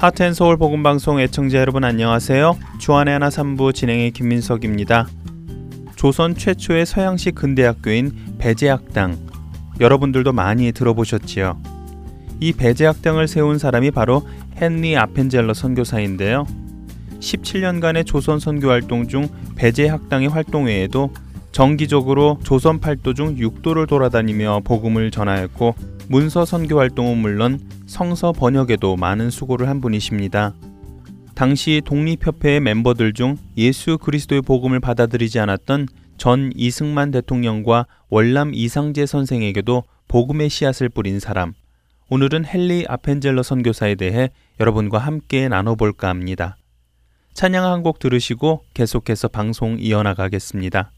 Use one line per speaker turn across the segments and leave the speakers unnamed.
하트앤서울 복음방송 애청자 여러분 안녕하세요. 주안의 하나 3부 진행의 김민석입니다. 조선 최초의 서양식 근대학교인 배제학당 여러분들도 많이 들어보셨지요. 이 배제학당을 세운 사람이 바로 헨리 아펜젤러 선교사인데요. 17년간의 조선 선교 활동 중 배제학당의 활동 외에도 정기적으로 조선 팔도 중 6도를 돌아다니며 복음을 전하였고 문서 선교 활동은 물론 성서 번역에도 많은 수고를 한 분이십니다. 당시 독립협회의 멤버들 중 예수 그리스도의 복음을 받아들이지 않았던 전 이승만 대통령과 월남 이상재 선생에게도 복음의 씨앗을 뿌린 사람. 오늘은 헨리 아펜젤러 선교사에 대해 여러분과 함께 나눠볼까 합니다. 찬양 한 곡 들으시고 계속해서 방송 이어나가겠습니다.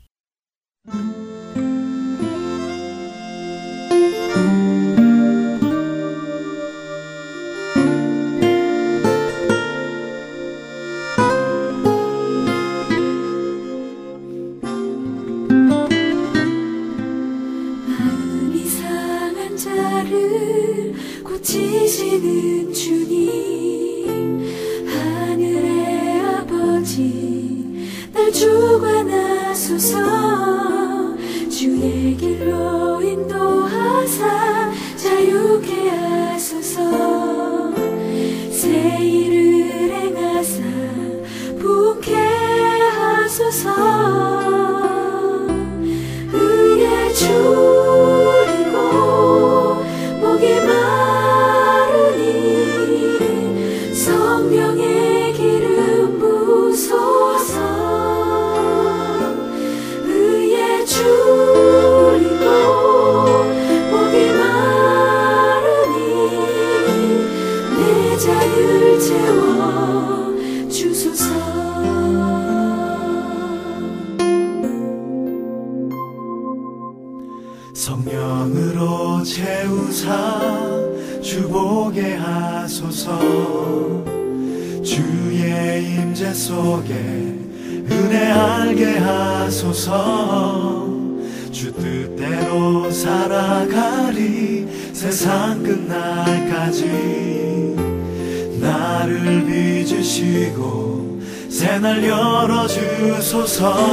지시는 주님 하늘의 아버지 날 주관하소서. 주의 길로 인도하사 자유케 하소서. 새 일을 행하사 부케 하소서. 의의 줄 서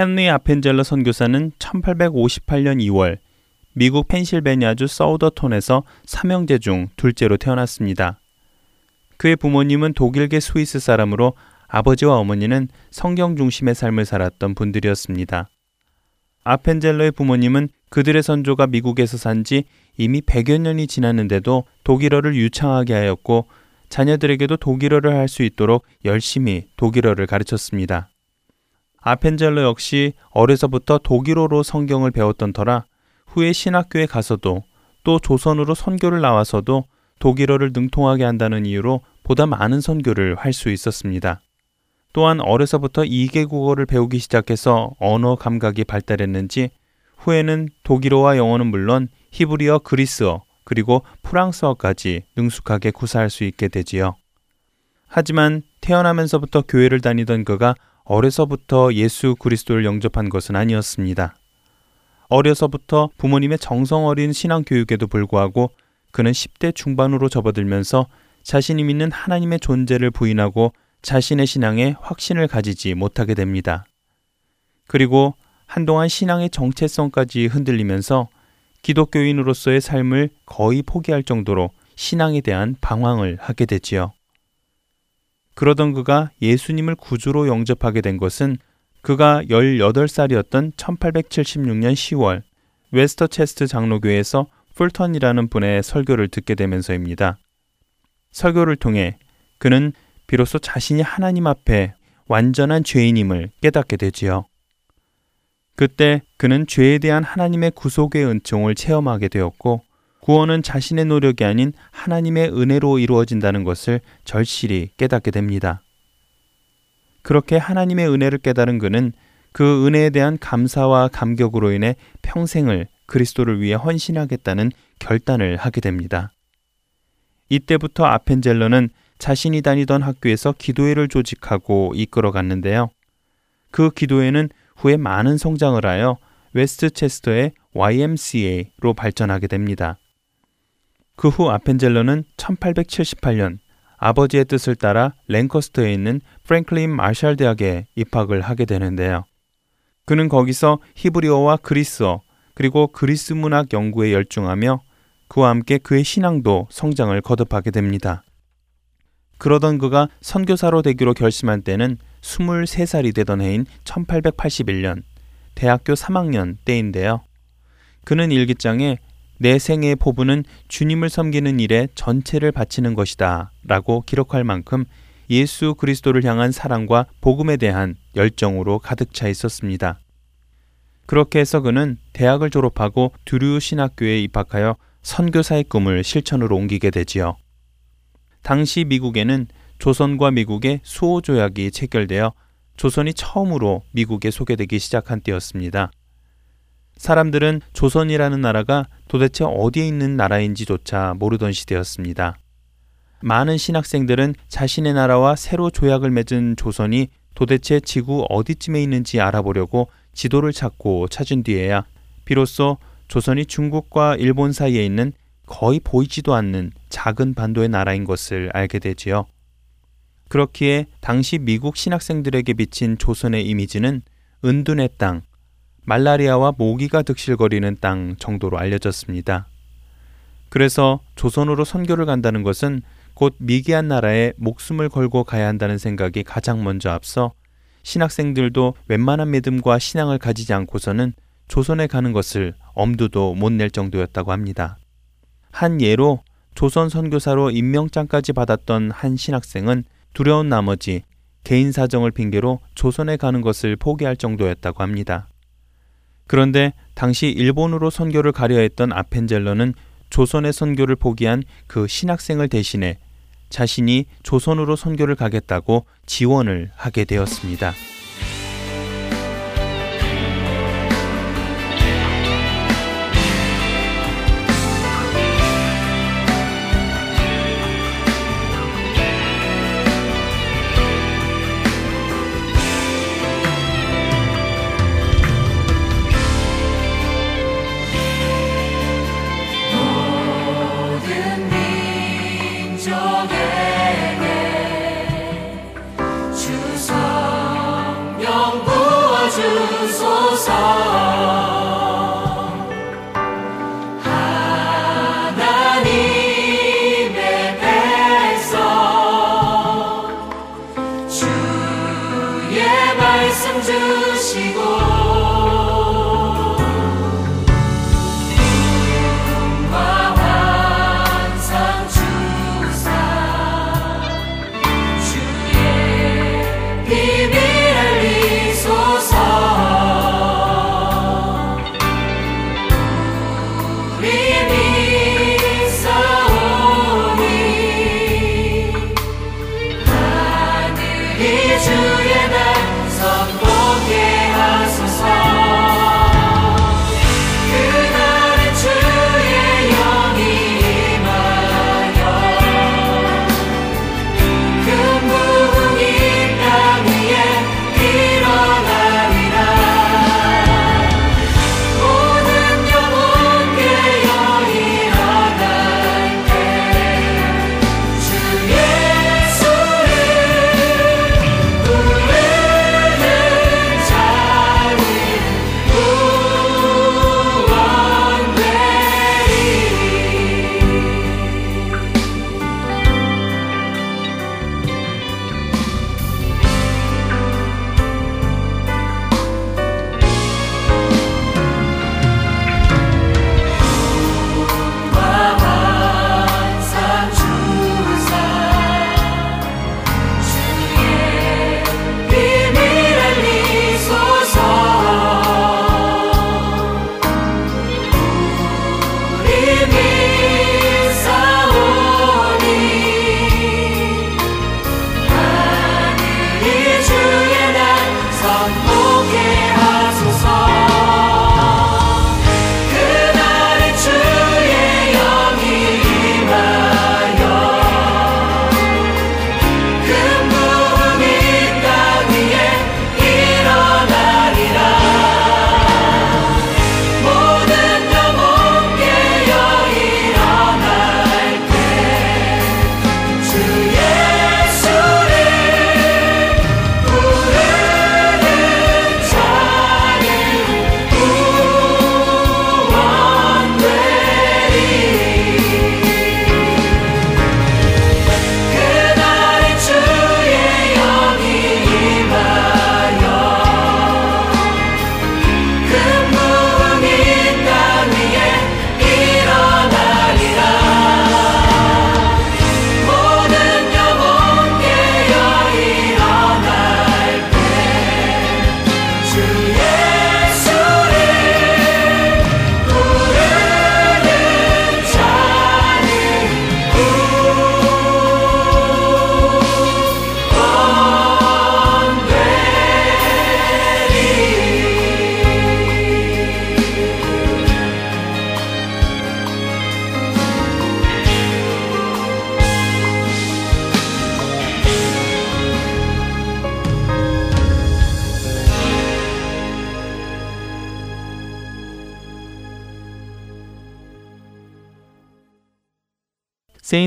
헨리 아펜젤러 선교사는 1858년 2월 미국 펜실베니아주 서우더톤에서 삼형제 중 둘째로 태어났습니다. 그의 부모님은 독일계 스위스 사람으로 아버지와 어머니는 성경 중심의 삶을 살았던 분들이었습니다. 아펜젤러의 부모님은 그들의 선조가 미국에서 산 지 이미 100여 년이 지났는데도 독일어를 유창하게 하였고 자녀들에게도 독일어를 할 수 있도록 열심히 독일어를 가르쳤습니다. 아펜젤러 역시 어려서부터 독일어로 성경을 배웠던 터라 후에 신학교에 가서도 또 조선으로 선교를 나와서도 독일어를 능통하게 한다는 이유로 보다 많은 선교를 할 수 있었습니다. 또한 어려서부터 2개 국어를 배우기 시작해서 언어 감각이 발달했는지 후에는 독일어와 영어는 물론 히브리어, 그리스어, 그리고 프랑스어까지 능숙하게 구사할 수 있게 되지요. 하지만 태어나면서부터 교회를 다니던 그가 어려서부터 예수 그리스도를 영접한 것은 아니었습니다. 어려서부터 부모님의 정성 어린 신앙 교육에도 불구하고 그는 10대 중반으로 접어들면서 자신이 믿는 하나님의 존재를 부인하고 자신의 신앙에 확신을 가지지 못하게 됩니다. 그리고 한동안 신앙의 정체성까지 흔들리면서 기독교인으로서의 삶을 거의 포기할 정도로 신앙에 대한 방황을 하게 되지요. 그러던 그가 예수님을 구주로 영접하게 된 것은 그가 18살이었던 1876년 10월 웨스터체스트 장로교에서 풀턴이라는 분의 설교를 듣게 되면서입니다. 설교를 통해 그는 비로소 자신이 하나님 앞에 완전한 죄인임을 깨닫게 되지요. 그때 그는 죄에 대한 하나님의 구속의 은총을 체험하게 되었고 구원은 자신의 노력이 아닌 하나님의 은혜로 이루어진다는 것을 절실히 깨닫게 됩니다. 그렇게 하나님의 은혜를 깨달은 그는 그 은혜에 대한 감사와 감격으로 인해 평생을 그리스도를 위해 헌신하겠다는 결단을 하게 됩니다. 이때부터 아펜젤러는 자신이 다니던 학교에서 기도회를 조직하고 이끌어 갔는데요. 그 기도회는 후에 많은 성장을 하여 웨스트체스터의 YMCA로 발전하게 됩니다. 그 후 아펜젤러는 1878년 아버지의 뜻을 따라 랭커스터에 있는 프랭클린 마샬 대학에 입학을 하게 되는데요. 그는 거기서 히브리어와 그리스어 그리고 그리스 문학 연구에 열중하며 그와 함께 그의 신앙도 성장을 거듭하게 됩니다. 그러던 그가 선교사로 되기로 결심한 때는 23살이 되던 해인 1881년 대학교 3학년 때인데요. 그는 일기장에 내 생애의 포부는 주님을 섬기는 일에 전체를 바치는 것이다 라고 기록할 만큼 예수 그리스도를 향한 사랑과 복음에 대한 열정으로 가득 차 있었습니다. 그렇게 해서 그는 대학을 졸업하고 두류 신학교에 입학하여 선교사의 꿈을 실천으로 옮기게 되지요. 당시 미국에는 조선과 미국의 수호 조약이 체결되어 조선이 처음으로 미국에 소개되기 시작한 때였습니다. 사람들은 조선이라는 나라가 도대체 어디에 있는 나라인지조차 모르던 시대였습니다. 많은 신학생들은 자신의 나라와 새로 조약을 맺은 조선이 도대체 지구 어디쯤에 있는지 알아보려고 지도를 찾고 찾은 뒤에야 비로소 조선이 중국과 일본 사이에 있는 거의 보이지도 않는 작은 반도의 나라인 것을 알게 되지요. 그렇기에 당시 미국 신학생들에게 비친 조선의 이미지는 은둔의 땅, 말라리아와 모기가 득실거리는 땅 정도로 알려졌습니다. 그래서 조선으로 선교를 간다는 것은 곧 미개한 나라에 목숨을 걸고 가야 한다는 생각이 가장 먼저 앞서 신학생들도 웬만한 믿음과 신앙을 가지지 않고서는 조선에 가는 것을 엄두도 못 낼 정도였다고 합니다. 한 예로 조선 선교사로 임명장까지 받았던 한 신학생은 두려운 나머지 개인 사정을 핑계로 조선에 가는 것을 포기할 정도였다고 합니다. 그런데 당시 일본으로 선교를 가려 했던 아펜젤러는 조선의 선교를 포기한 그 신학생을 대신해 자신이 조선으로 선교를 가겠다고 지원을 하게 되었습니다.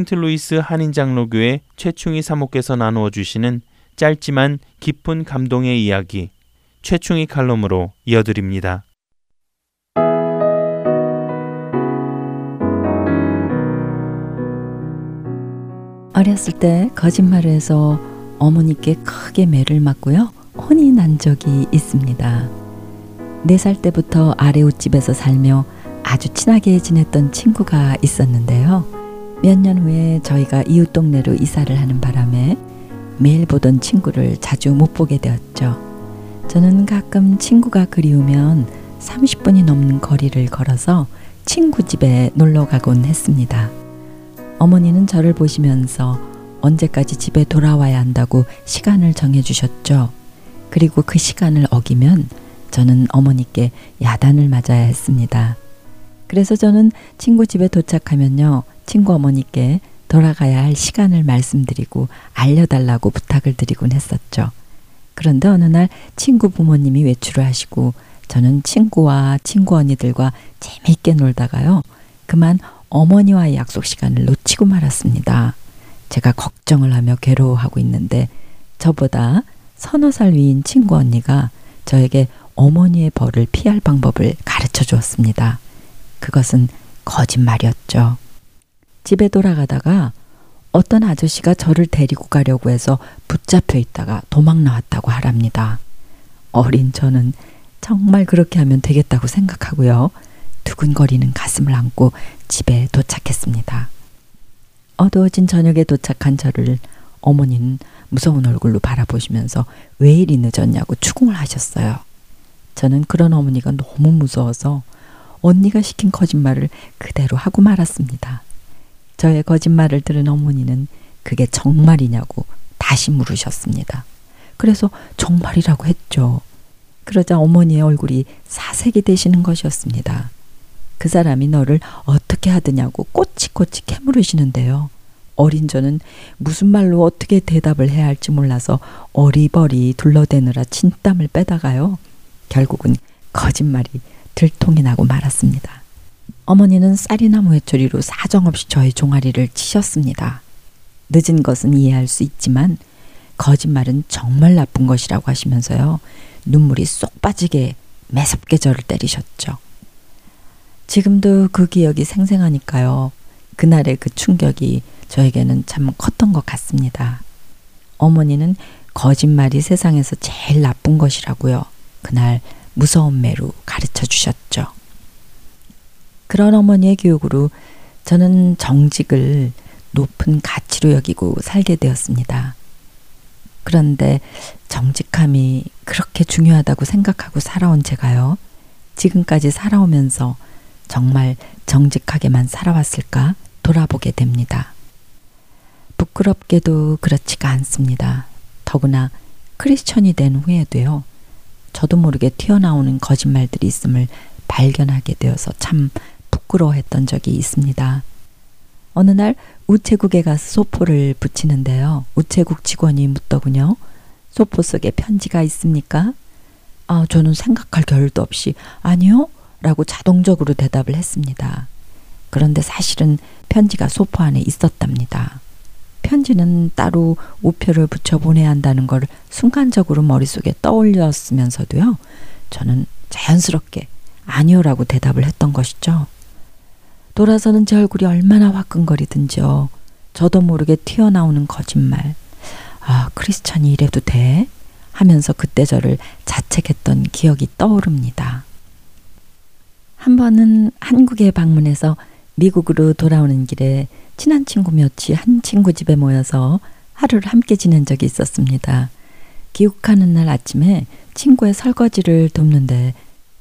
세인트 루이스 한인장로교회 최충희 사모께서 나누어 주시는 짧지만 깊은 감동의 이야기 최충희 칼럼으로 이어드립니다.
어렸을 때 거짓말을 해서 어머니께 크게 매를 맞고요. 혼이 난 적이 있습니다. 네 살 때부터 아래 윗집에서 살며 아주 친하게 지냈던 친구가 있었는데요. 몇 년 후에 저희가 이웃 동네로 이사를 하는 바람에 매일 보던 친구를 자주 못 보게 되었죠. 저는 가끔 친구가 그리우면 30분이 넘는 거리를 걸어서 친구 집에 놀러 가곤 했습니다. 어머니는 저를 보시면서 언제까지 집에 돌아와야 한다고 시간을 정해 주셨죠. 그리고 그 시간을 어기면 저는 어머니께 야단을 맞아야 했습니다. 그래서 저는 친구 집에 도착하면요. 친구 어머니께 돌아가야 할 시간을 말씀드리고 알려달라고 부탁을 드리곤 했었죠. 그런데 어느 날 친구 부모님이 외출을 하시고 저는 친구와 친구 언니들과 재미있게 놀다가요. 그만 어머니와의 약속 시간을 놓치고 말았습니다. 제가 걱정을 하며 괴로워하고 있는데 저보다 서너 살 위인 친구 언니가 저에게 어머니의 벌을 피할 방법을 가르쳐 주었습니다. 그것은 거짓말이었죠. 집에 돌아가다가 어떤 아저씨가 저를 데리고 가려고 해서 붙잡혀 있다가 도망 나왔다고 하랍니다. 어린 저는 정말 그렇게 하면 되겠다고 생각하고요. 두근거리는 가슴을 안고 집에 도착했습니다. 어두워진 저녁에 도착한 저를 어머니는 무서운 얼굴로 바라보시면서 왜 이리 늦었냐고 추궁을 하셨어요. 저는 그런 어머니가 너무 무서워서 언니가 시킨 거짓말을 그대로 하고 말았습니다. 저의 거짓말을 들은 어머니는 그게 정말이냐고 다시 물으셨습니다. 그래서 정말이라고 했죠. 그러자 어머니의 얼굴이 사색이 되시는 것이었습니다. 그 사람이 너를 어떻게 하드냐고 꼬치꼬치 캐물으시는데요. 어린 저는 무슨 말로 어떻게 대답을 해야 할지 몰라서 어리버리 둘러대느라 진땀을 빼다가요. 결국은 거짓말이 들통이 나고 말았습니다. 어머니는 쌀이나무 회초리로 사정없이 저의 종아리를 치셨습니다. 늦은 것은 이해할 수 있지만 거짓말은 정말 나쁜 것이라고 하시면서요. 눈물이 쏙 빠지게 매섭게 저를 때리셨죠. 지금도 그 기억이 생생하니까요. 그날의 그 충격이 저에게는 참 컸던 것 같습니다. 어머니는 거짓말이 세상에서 제일 나쁜 것이라고요. 그날 무서운 매로 가르쳐 주셨죠. 그런 어머니의 교육으로 저는 정직을 높은 가치로 여기고 살게 되었습니다. 그런데 정직함이 그렇게 중요하다고 생각하고 살아온 제가요. 지금까지 살아오면서 정말 정직하게만 살아왔을까 돌아보게 됩니다. 부끄럽게도 그렇지가 않습니다. 더구나 크리스천이 된 후에도요. 저도 모르게 튀어나오는 거짓말들이 있음을 발견하게 되어서 참 부끄러워했던 적이 있습니다. 어느 날 우체국에 가서 소포를 붙이는데요. 우체국 직원이 묻더군요. 소포 속에 편지가 있습니까? 아, 저는 생각할 겨를도 없이 아니요? 라고 자동적으로 대답을 했습니다. 그런데 사실은 편지가 소포 안에 있었답니다. 편지는 따로 우표를 붙여 보내야 한다는 걸 순간적으로 머릿속에 떠올렸으면서도요. 저는 자연스럽게 아니요라고 대답을 했던 것이죠. 돌아서는 제 얼굴이 얼마나 화끈거리든지요. 저도 모르게 튀어나오는 거짓말. 아, 크리스찬이 이래도 돼? 하면서 그때 저를 자책했던 기억이 떠오릅니다. 한 번은 한국에 방문해서 미국으로 돌아오는 길에 친한 친구 몇이 한 친구 집에 모여서 하루를 함께 지낸 적이 있었습니다. 귀국하는 날 아침에 친구의 설거지를 돕는데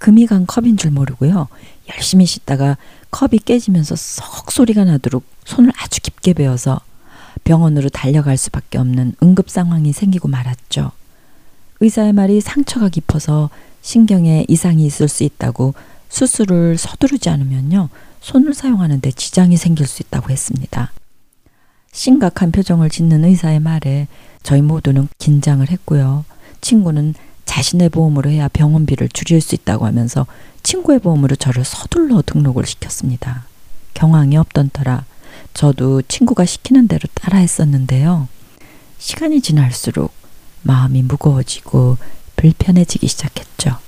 금이 간 컵인 줄 모르고요. 열심히 씻다가 컵이 깨지면서 썩 소리가 나도록 손을 아주 깊게 베어서 병원으로 달려갈 수밖에 없는 응급 상황이 생기고 말았죠. 의사의 말이 상처가 깊어서 신경에 이상이 있을 수 있다고 수술을 서두르지 않으면요. 손을 사용하는데 지장이 생길 수 있다고 했습니다. 심각한 표정을 짓는 의사의 말에 저희 모두는 긴장을 했고요. 친구는 자신의 보험으로 해야 병원비를 줄일 수 있다고 하면서 친구의 보험으로 저를 서둘러 등록을 시켰습니다. 경황이 없던 터라 저도 친구가 시키는 대로 따라 했었는데요. 시간이 지날수록 마음이 무거워지고 불편해지기 시작했죠.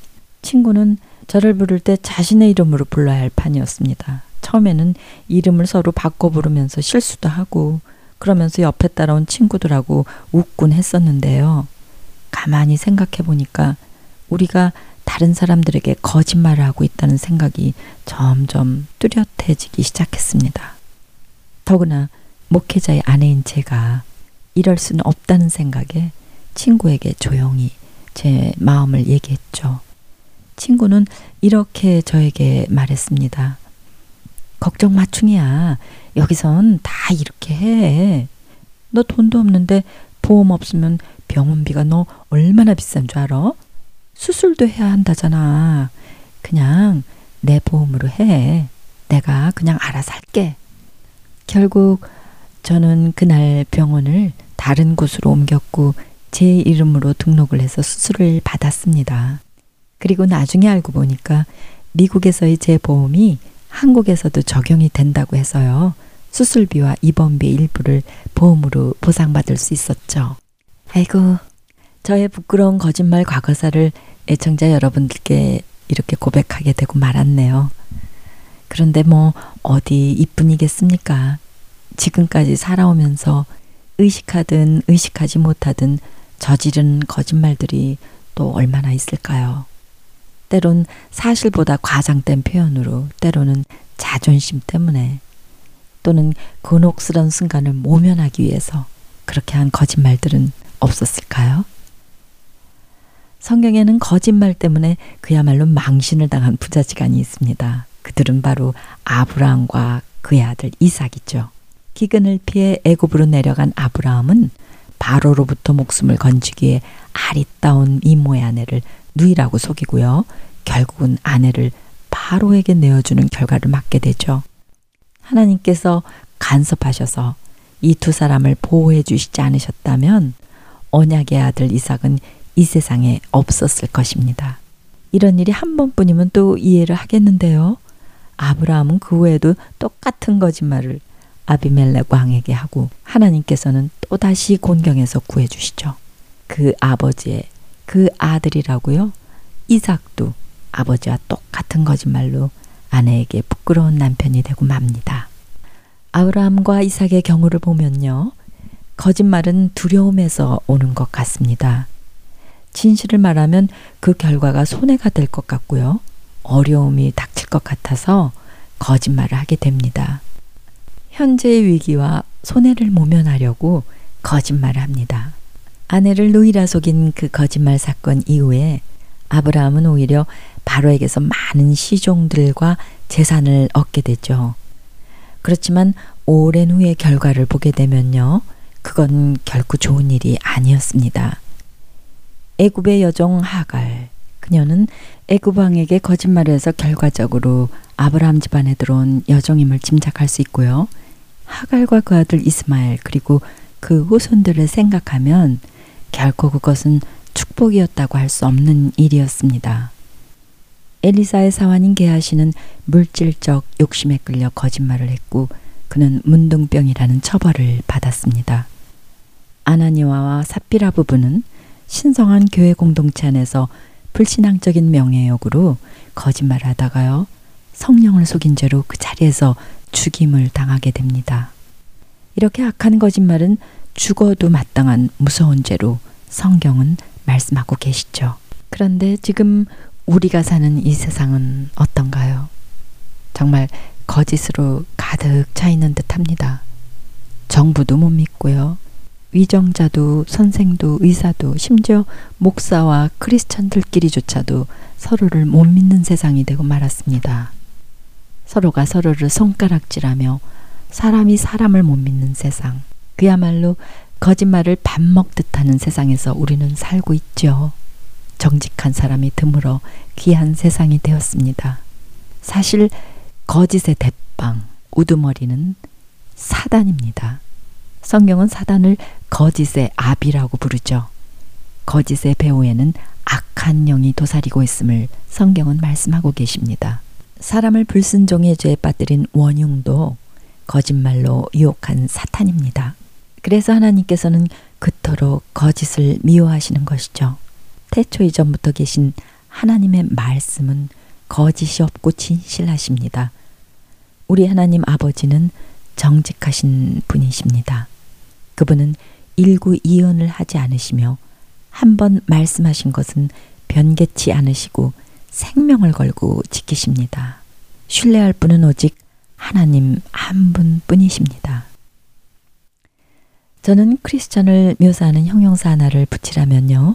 친구는 저를 부를 때 자신의 이름으로 불러야 할 판이었습니다. 처음에는 이름을 서로 바꿔 부르면서 실수도 하고 그러면서 옆에 따라온 친구들하고 웃곤 했었는데요. 가만히 생각해 보니까 우리가 다른 사람들에게 거짓말을 하고 있다는 생각이 점점 뚜렷해지기 시작했습니다. 더구나 목회자의 아내인 제가 이럴 수는 없다는 생각에 친구에게 조용히 제 마음을 얘기했죠. 친구는 이렇게 저에게 말했습니다. 걱정 마, 충이야. 여기선 다 이렇게 해. 너 돈도 없는데 보험 없으면 병원비가 너 얼마나 비싼 줄 알아? 수술도 해야 한다잖아. 그냥 내 보험으로 해. 내가 그냥 알아서 할게. 결국 저는 그날 병원을 다른 곳으로 옮겼고 제 이름으로 등록을 해서 수술을 받았습니다. 그리고 나중에 알고 보니까 미국에서의 제 보험이 한국에서도 적용이 된다고 해서요. 수술비와 입원비 일부를 보험으로 보상받을 수 있었죠. 아이고, 저의 부끄러운 거짓말 과거사를 애청자 여러분들께 이렇게 고백하게 되고 말았네요. 그런데 뭐 어디 이뿐이겠습니까? 지금까지 살아오면서 의식하든 의식하지 못하든 저지른 거짓말들이 또 얼마나 있을까요? 때론 사실보다 과장된 표현으로, 때로는 자존심 때문에, 또는 곤혹스러운 순간을 모면하기 위해서 그렇게 한 거짓말들은 없었을까요? 성경에는 거짓말 때문에 그야말로 망신을 당한 부자지간이 있습니다. 그들은 바로 아브라함과 그의 아들 이삭이죠. 기근을 피해 애굽으로 내려간 아브라함은 바로로부터 목숨을 건지기 위해 아리따운 이모의 아내를 누이라고 속이고요. 결국은 아내를 바로에게 내어주는 결과를 맞게 되죠. 하나님께서 간섭하셔서 이 두 사람을 보호해 주시지 않으셨다면 언약의 아들 이삭은 이 세상에 없었을 것입니다. 이런 일이 한 번뿐이면 또 이해를 하겠는데요. 아브라함은 그 후에도 똑같은 거짓말을 아비멜렉 왕에게 하고 하나님께서는 또다시 곤경에서 구해 주시죠. 그 아버지의 그 아들이라고요. 이삭도 아버지와 똑같은 거짓말로 아내에게 부끄러운 남편이 되고 맙니다. 아브라함과 이삭의 경우를 보면요. 거짓말은 두려움에서 오는 것 같습니다. 진실을 말하면 그 결과가 손해가 될 것 같고요. 어려움이 닥칠 것 같아서 거짓말을 하게 됩니다. 현재의 위기와 손해를 모면하려고 거짓말을 합니다. 아내를 노이라 속인 그 거짓말 사건 이후에 아브라함은 오히려 바로에게서 많은 시종들과 재산을 얻게 되죠. 그렇지만 오랜 후의 결과를 보게 되면요. 그건 결코 좋은 일이 아니었습니다. 애굽의 여종 하갈 그녀는 애굽 왕에게 거짓말을 해서 결과적으로 아브라함 집안에 들어온 여종임을 짐작할 수 있고요. 하갈과 그 아들 이스마엘 그리고 그 후손들을 생각하면 결코 그것은 축복이었다고 할 수 없는 일이었습니다. 엘리사의 사환인 게하시는 물질적 욕심에 끌려 거짓말을 했고 그는 문둥병이라는 처벌을 받았습니다. 아나니와와 삽비라 부부는 신성한 교회 공동체 안에서 불신앙적인 명예욕으로 거짓말을 하다가요. 성령을 속인 죄로 그 자리에서 죽임을 당하게 됩니다. 이렇게 악한 거짓말은 죽어도 마땅한 무서운 죄로 성경은 말씀하고 계시죠. 그런데 지금 우리가 사는 이 세상은 어떤가요? 정말 거짓으로 가득 차 있는 듯 합니다. 정부도 못 믿고요. 위정자도 선생도 의사도 심지어 목사와 크리스천들끼리조차도 서로를 못 믿는 세상이 되고 말았습니다. 서로가 서로를 손가락질하며 사람이 사람을 못 믿는 세상. 그야말로 거짓말을 밥 먹듯 하는 세상에서 우리는 살고 있죠. 정직한 사람이 드물어 귀한 세상이 되었습니다. 사실 거짓의 대빵, 우두머리는 사단입니다. 성경은 사단을 거짓의 아비라고 부르죠. 거짓의 배후에는 악한 영이 도사리고 있음을 성경은 말씀하고 계십니다. 사람을 불순종의 죄에 빠뜨린 원흉도 거짓말로 유혹한 사탄입니다. 그래서 하나님께서는 그토록 거짓을 미워하시는 것이죠. 태초 이전부터 계신 하나님의 말씀은 거짓이 없고 진실하십니다. 우리 하나님 아버지는 정직하신 분이십니다. 그분은 일구이연을 하지 않으시며 한 번 말씀하신 것은 변개치 않으시고 생명을 걸고 지키십니다. 신뢰할 분은 오직 하나님 한 분뿐이십니다. 저는 크리스천을 묘사하는 형용사 하나를 붙이라면요.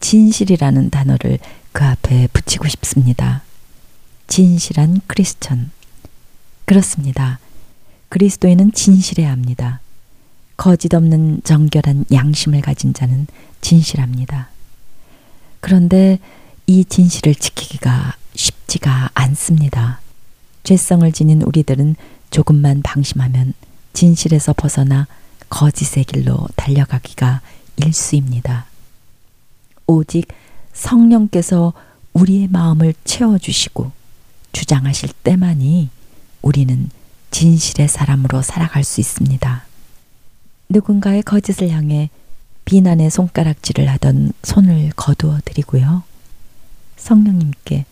진실이라는 단어를 그 앞에 붙이고 싶습니다. 진실한 크리스천. 그렇습니다. 그리스도인은 진실해야 합니다. 거짓 없는 정결한 양심을 가진 자는 진실합니다. 그런데 이 진실을 지키기가 쉽지가 않습니다. 죄성을 지닌 우리들은 조금만 방심하면 진실에서 벗어나 거짓의 길로 달려가기가 일수입니다. 오직 성령께서 우리의 마음을 채워주시고 주장하실 때만이 우리는 진실의 사람으로 살아갈 수 있습니다. 누군가의 거짓을 향해 비난의 손가락질을 하던 손을 거두어 드리고요. 성령님께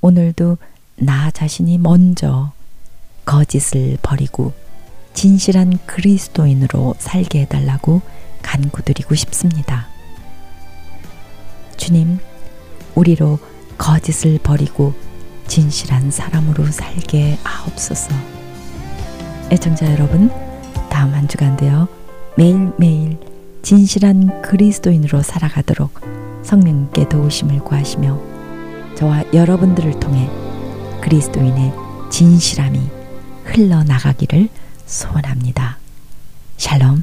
오늘도 나 자신이 먼저 거짓을 버리고 진실한 그리스도인으로 살게 해달라고 간구드리고 싶습니다. 주님, 우리로 거짓을 버리고 진실한 사람으로 살게 하옵소서. 애청자 여러분, 다음 한 주간도요, 매일매일 진실한 그리스도인으로 살아가도록 성령께 도우심을 구하시며, 저와 여러분들을 통해 그리스도인의 진실함이 흘러나가기를 소원합니다. 샬롬.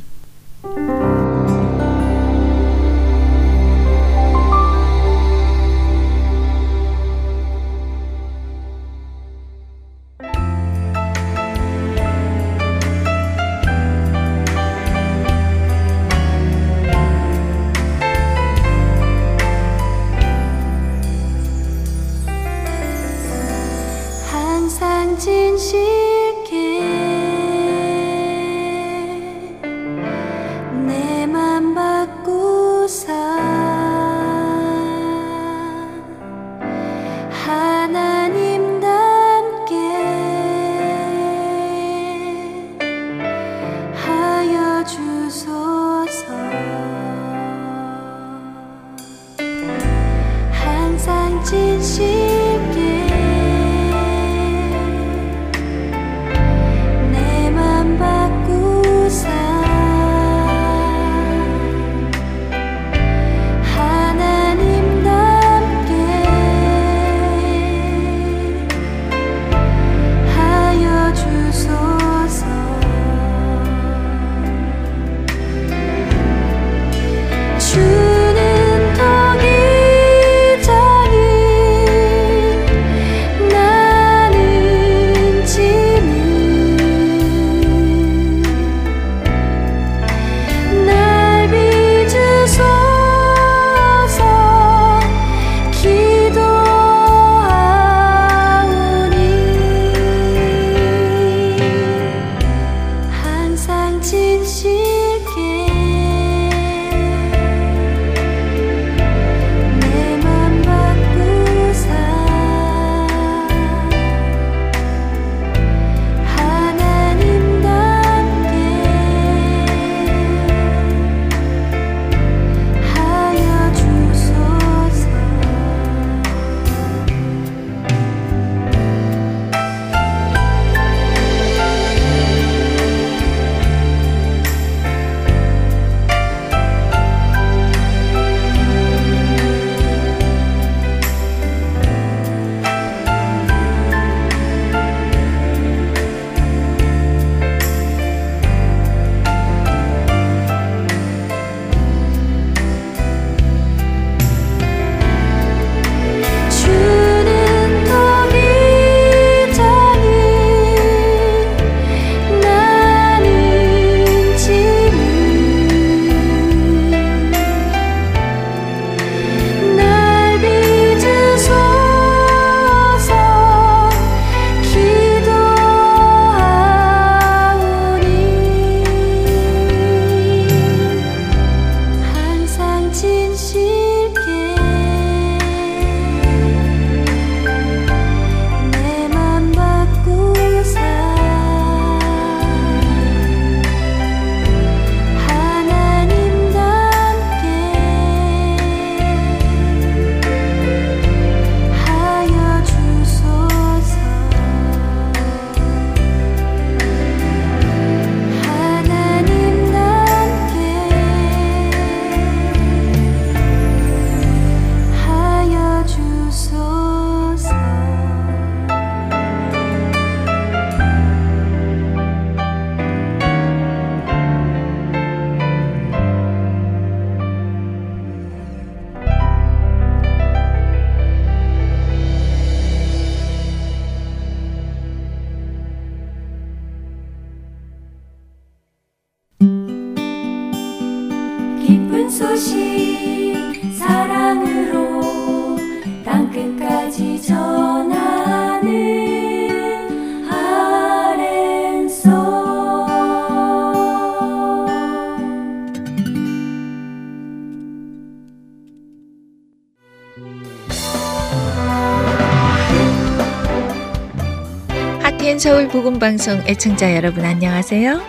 서울 복음 방송 애청자 여러분 안녕하세요.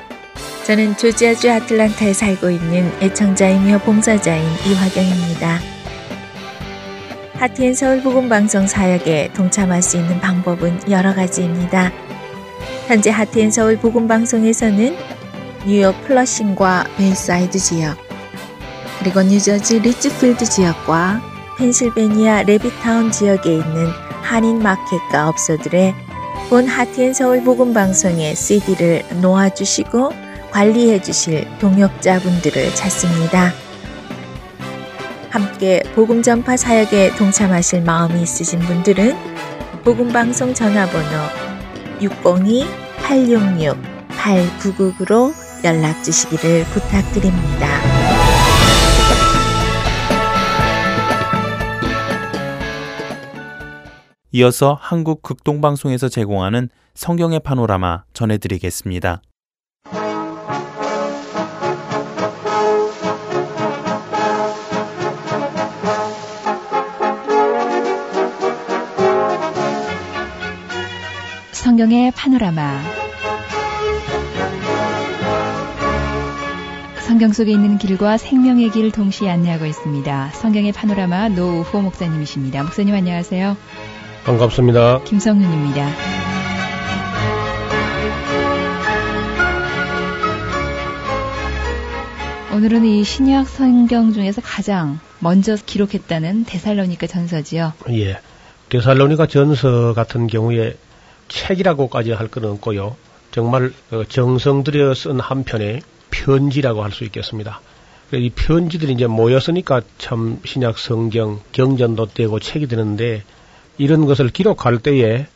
저는 조지아주 아틀란타에 살고 있는 애청자이며 봉사자인 이화경입니다. 하트앤 서울 복음 방송 사역에 동참할 수 있는 방법은 여러 가지입니다. 현재 하트앤 서울 복음 방송에서는 뉴욕 플러싱과 베이사이드 지역, 그리고 뉴저지 릿지필드 지역과 펜실베니아 레비타운 지역에 있는 한인 마켓과 업소들의 본 하트앤 서울 복음 방송의 CD를 놓아 주시고 관리해 주실 동역자분들을 찾습니다. 함께 복음 전파 사역에 동참하실 마음이 있으신 분들은 복음 방송 전화번호 602-866-8999로 연락 주시기를 부탁드립니다.
이어서 한국 극동방송에서 제공하는 성경의 파노라마 전해드리겠습니다.
성경의 파노라마 성경 속에 있는 길과 생명의 길을 동시에 안내하고 있습니다. 성경의 파노라마 노우호 목사님이십니다. 목사님 안녕하세요.
반갑습니다.
김성윤입니다. 오늘은 이 신약 성경 중에서 가장 먼저 기록했다는 데살로니가 전서지요.
예. 데살로니가 전서 같은 경우에 책이라고까지 할 건 없고요. 정말 어, 정성 들여 쓴 한 편의 편지라고 할 수 있겠습니다. 이 편지들이 이제 모였으니까 참 신약 성경 경전도 되고 책이 되는데 이런 것을 기록할 때에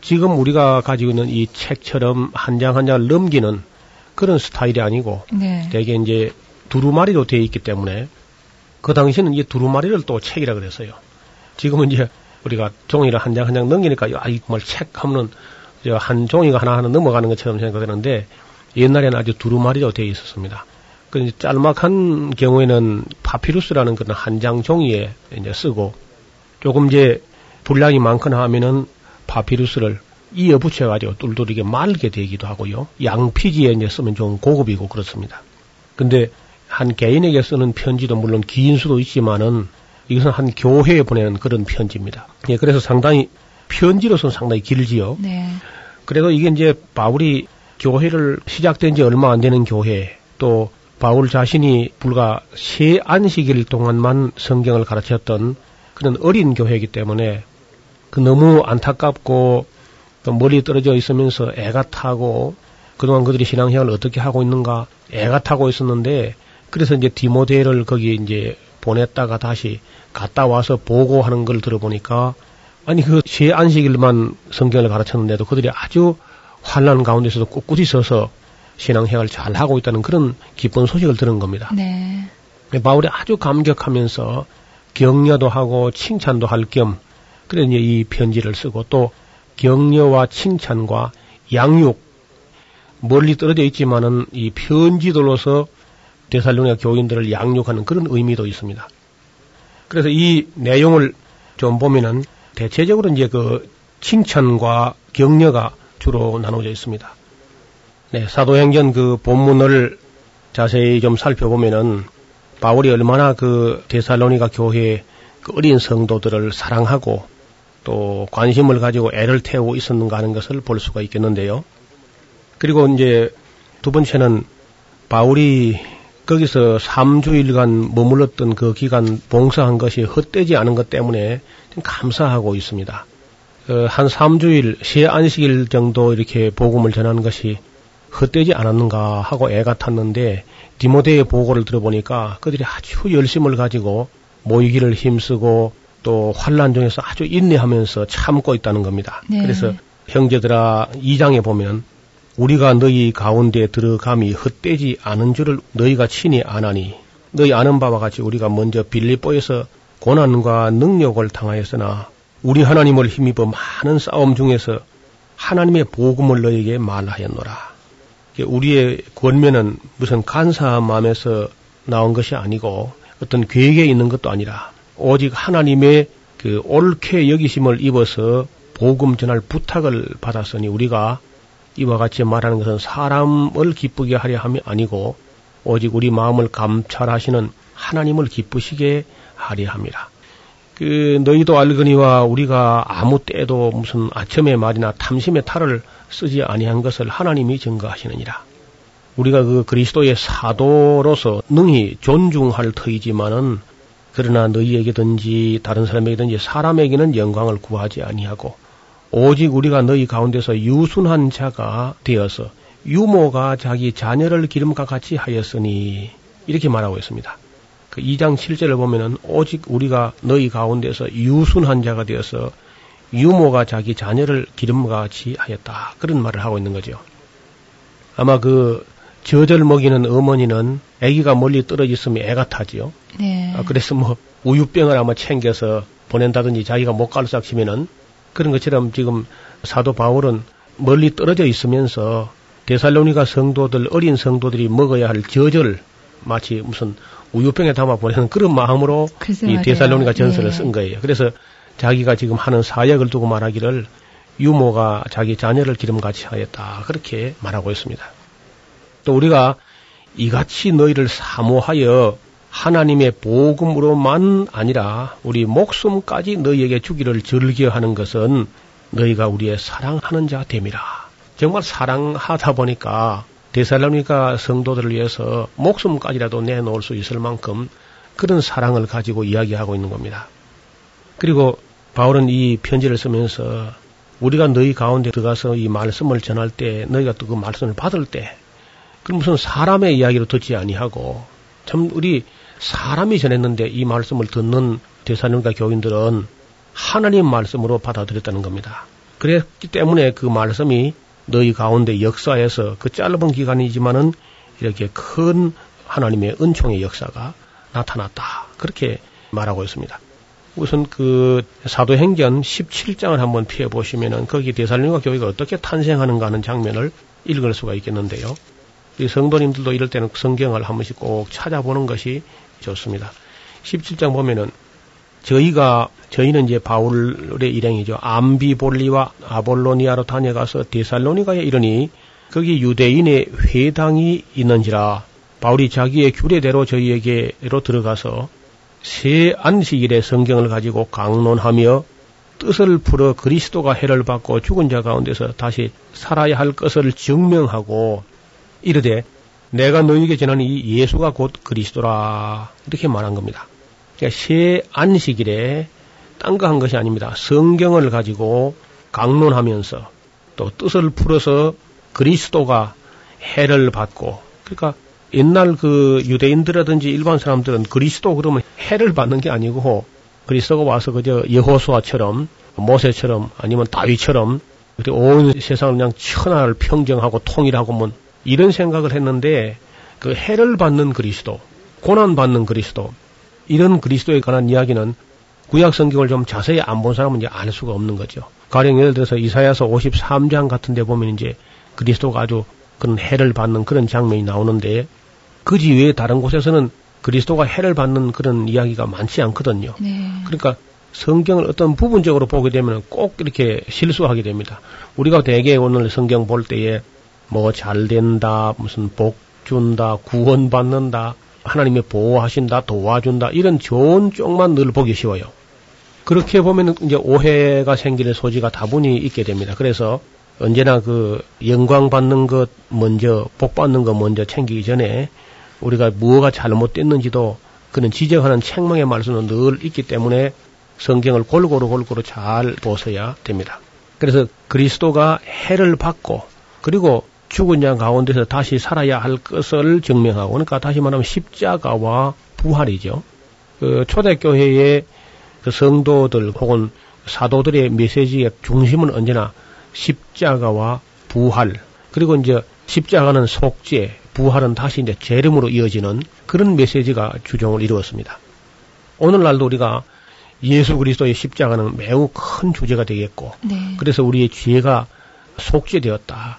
지금 우리가 가지고 있는 이 책처럼 한 장 한 장을 넘기는 그런 스타일이 아니고
네.
대개 이제 두루마리로 되어 있기 때문에 그 당시에는 이 두루마리를 또 책이라 그랬어요. 지금은 이제 우리가 종이를 한 장 한 장 넘기니까 아이 정말 책 하면은 저한 종이가 하나 하나 넘어가는 것처럼 생각되는데 옛날에는 아주 두루마리로 되어 있었습니다. 그 이제 짤막한 경우에는 파피루스라는 그런 한 장 종이에 이제 쓰고 조금 이제 분량이 많거나 하면은 파피루스를 이어 붙여가지고 뚫뚫이게 말게 되기도 하고요. 양피지에 이제 쓰면 좀 고급이고 그렇습니다. 근데 한 개인에게 쓰는 편지도 물론 긴 수도 있지만은 이것은 한 교회에 보내는 그런 편지입니다. 예, 그래서 상당히 편지로서는 상당히 길지요.
네.
그래도 이게 이제 바울이 교회를 시작된 지 얼마 안 되는 교회 또 바울 자신이 불과 세 안식일 동안만 성경을 가르쳤던 그런 어린 교회이기 때문에 그 너무 안타깝고 또 멀리 떨어져 있으면서 애가 타고 그동안 그들이 신앙생활을 어떻게 하고 있는가 애가 타고 있었는데 그래서 이제 디모데를 거기 이제 보냈다가 다시 갔다 와서 보고 하는 걸 들어보니까 아니 그 세 안식일만 성경을 가르쳤는데도 그들이 아주 환란 가운데서도 꿋꿋이 서서 신앙생활을 잘 하고 있다는 그런 기쁜 소식을 들은 겁니다.
네.
바울이 아주 감격하면서 격려도 하고 칭찬도 할 겸 그래 이제 이 편지를 쓰고 또 격려와 칭찬과 양육 멀리 떨어져 있지만은 이 편지들로서 데살로니가 교인들을 양육하는 그런 의미도 있습니다. 그래서 이 내용을 좀 보면은 대체적으로 이제 그 칭찬과 격려가 주로 나눠져 있습니다. 네, 사도행전 그 본문을 자세히 좀 살펴보면은 바울이 얼마나 그 데살로니가 교회의 그 어린 성도들을 사랑하고 또 관심을 가지고 애를 태우고 있었는가 하는 것을 볼 수가 있겠는데요. 그리고 이제 두 번째는 바울이 거기서 3주일간 머물렀던 그 기간 봉사한 것이 헛되지 않은 것 때문에 좀 감사하고 있습니다. 어, 한 3주일, 세 안식일 정도 이렇게 복음을 전하는 것이 헛되지 않았는가 하고 애가 탔는데 디모데의 보고를 들어보니까 그들이 아주 열심을 가지고 모이기를 힘쓰고 또 환란 중에서 아주 인내하면서 참고 있다는 겁니다.
네.
그래서 형제들아 2장에 보면 우리가 너희 가운데 들어감이 헛되지 않은 줄을 너희가 친히 아나니 너희 아는 바와 같이 우리가 먼저 빌립보에서 고난과 능력을 당하였으나 우리 하나님을 힘입어 많은 싸움 중에서 하나님의 복음을 너에게 말하였노라. 우리의 권면은 무슨 간사한 마음에서 나온 것이 아니고 어떤 계획에 있는 것도 아니라 오직 하나님의 그 옳게 여기심을 입어서 복음 전할 부탁을 받았으니 우리가 이와 같이 말하는 것은 사람을 기쁘게 하려 함이 아니고 오직 우리 마음을 감찰하시는 하나님을 기쁘시게 하려 함이라. 그 너희도 알거니와 우리가 아무 때에도 무슨 아첨의 말이나 탐심의 탈을 쓰지 아니한 것을 하나님이 증거하시느니라. 우리가 그 그리스도의 사도로서 능히 존중할 터이지만은 그러나 너희에게든지 다른 사람에게든지 사람에게는 영광을 구하지 아니하고 오직 우리가 너희 가운데서 유순한 자가 되어서 유모가 자기 자녀를 기름과 같이 하였으니 이렇게 말하고 있습니다. 그 2장 7절을 보면은 오직 우리가 너희 가운데서 유순한 자가 되어서 유모가 자기 자녀를 기름과 같이 하였다. 그런 말을 하고 있는 거죠. 아마 그 저절 먹이는 어머니는 아기가 멀리 떨어져 있으면 애가 타지요.
네.
아, 그래서 뭐 우유병을 아마 챙겨서 보낸다든지 자기가 못 갈싹 치면은 그런 것처럼 지금 사도 바울은 멀리 떨어져 있으면서 데살로니가 성도들 어린 성도들이 먹어야 할 저절 마치 무슨 우유병에 담아 보내는 그런 마음으로 이. 데살로니가 전설을
예.
쓴 거예요. 그래서 자기가 지금 하는 사역을 두고 말하기를 유모가 자기 자녀를 기름같이 하였다 그렇게 말하고 있습니다. 또 우리가 이같이 너희를 사모하여 하나님의 복음으로만 아니라 우리 목숨까지 너희에게 주기를 즐겨하는 것은 너희가 우리의 사랑하는 자 됨이라. 정말 사랑하다 보니까 데살로니가 성도들을 위해서 목숨까지라도 내놓을 수 있을 만큼 그런 사랑을 가지고 이야기하고 있는 겁니다. 그리고 바울은 이 편지를 쓰면서 우리가 너희 가운데 들어가서 이 말씀을 전할 때 너희가 또 그 말씀을 받을 때 그 무슨 사람의 이야기로 듣지 아니하고 참 우리 사람이 전했는데 이 말씀을 듣는 대사님과 교인들은 하나님 말씀으로 받아들였다는 겁니다. 그랬기 때문에 그 말씀이 너희 가운데 역사에서 그 짧은 기간이지만은 이렇게 큰 하나님의 은총의 역사가 나타났다. 그렇게 말하고 있습니다. 우선 그 사도행전 17장을 한번 피해 보시면은 거기 대살림과 교회가 어떻게 탄생하는가 하는 장면을 읽을 수가 있겠는데요. 이 성도님들도 이럴 때는 성경을 한 번씩 꼭 찾아보는 것이 좋습니다. 17장 보면은 저희가 저희는 이제 바울의 일행이죠. 암비볼리와 아볼로니아로 다녀가서 데살로니가에 이르니 거기 유대인의 회당이 있는지라 바울이 자기의 규례대로 저희에게로 들어가서 새 안식일에 성경을 가지고 강론하며 뜻을 풀어 그리스도가 해를 받고 죽은 자 가운데서 다시 살아야 할 것을 증명하고 이르되 내가 너희에게 전하는 이 예수가 곧 그리스도라 이렇게 말한 겁니다. 그러니까 새 안식일에 딴 거 한 것이 아닙니다. 성경을 가지고 강론하면서 또 뜻을 풀어서 그리스도가 해를 받고 그러니까 옛날 그 유대인들이라든지 일반 사람들은 그리스도 그러면 해를 받는 게 아니고 그리스도가 와서 그저 여호수아처럼 모세처럼 아니면 다윗처럼 온 세상을 그냥 천하를 평정하고 통일하고 뭐 이런 생각을 했는데 그 해를 받는 그리스도, 고난 받는 그리스도 이런 그리스도에 관한 이야기는 구약 성경을 좀 자세히 안 본 사람은 이제 알 수가 없는 거죠. 가령 예를 들어서 이사야서 53장 같은 데 보면 이제 그리스도가 아주 그런 해를 받는 그런 장면이 나오는데 그지 외에 다른 곳에서는 그리스도가 해를 받는 그런 이야기가 많지 않거든요.
네.
그러니까 성경을 어떤 부분적으로 보게 되면 꼭 이렇게 실수하게 됩니다. 우리가 대개 오늘 성경 볼 때에 뭐 잘 된다, 무슨 복 준다, 구원받는다, 하나님의 보호하신다, 도와준다, 이런 좋은 쪽만 늘 보기 쉬워요. 그렇게 보면 이제 오해가 생기는 소지가 다분히 있게 됩니다. 그래서 언제나 그 영광 받는 것 먼저, 복 받는 것 먼저 챙기기 전에 우리가 무엇가 잘못됐는지도 그런 지적하는 책망의 말씀은 늘 있기 때문에 성경을 골고루 골고루 잘 보셔야 됩니다. 그래서 그리스도가 해를 받고 그리고 죽은 자 가운데서 다시 살아야 할 것을 증명하고 그러니까 다시 말하면 십자가와 부활이죠. 그 초대교회의 그 성도들 혹은 사도들의 메시지의 중심은 언제나 십자가와 부활 그리고 이제 십자가는 속죄, 부활은 다시 이제 재림으로 이어지는 그런 메시지가 주종을 이루었습니다. 오늘날도 우리가 예수 그리스도의 십자가는 매우 큰 주제가 되겠고,
네.
그래서 우리의 죄가 속죄되었다.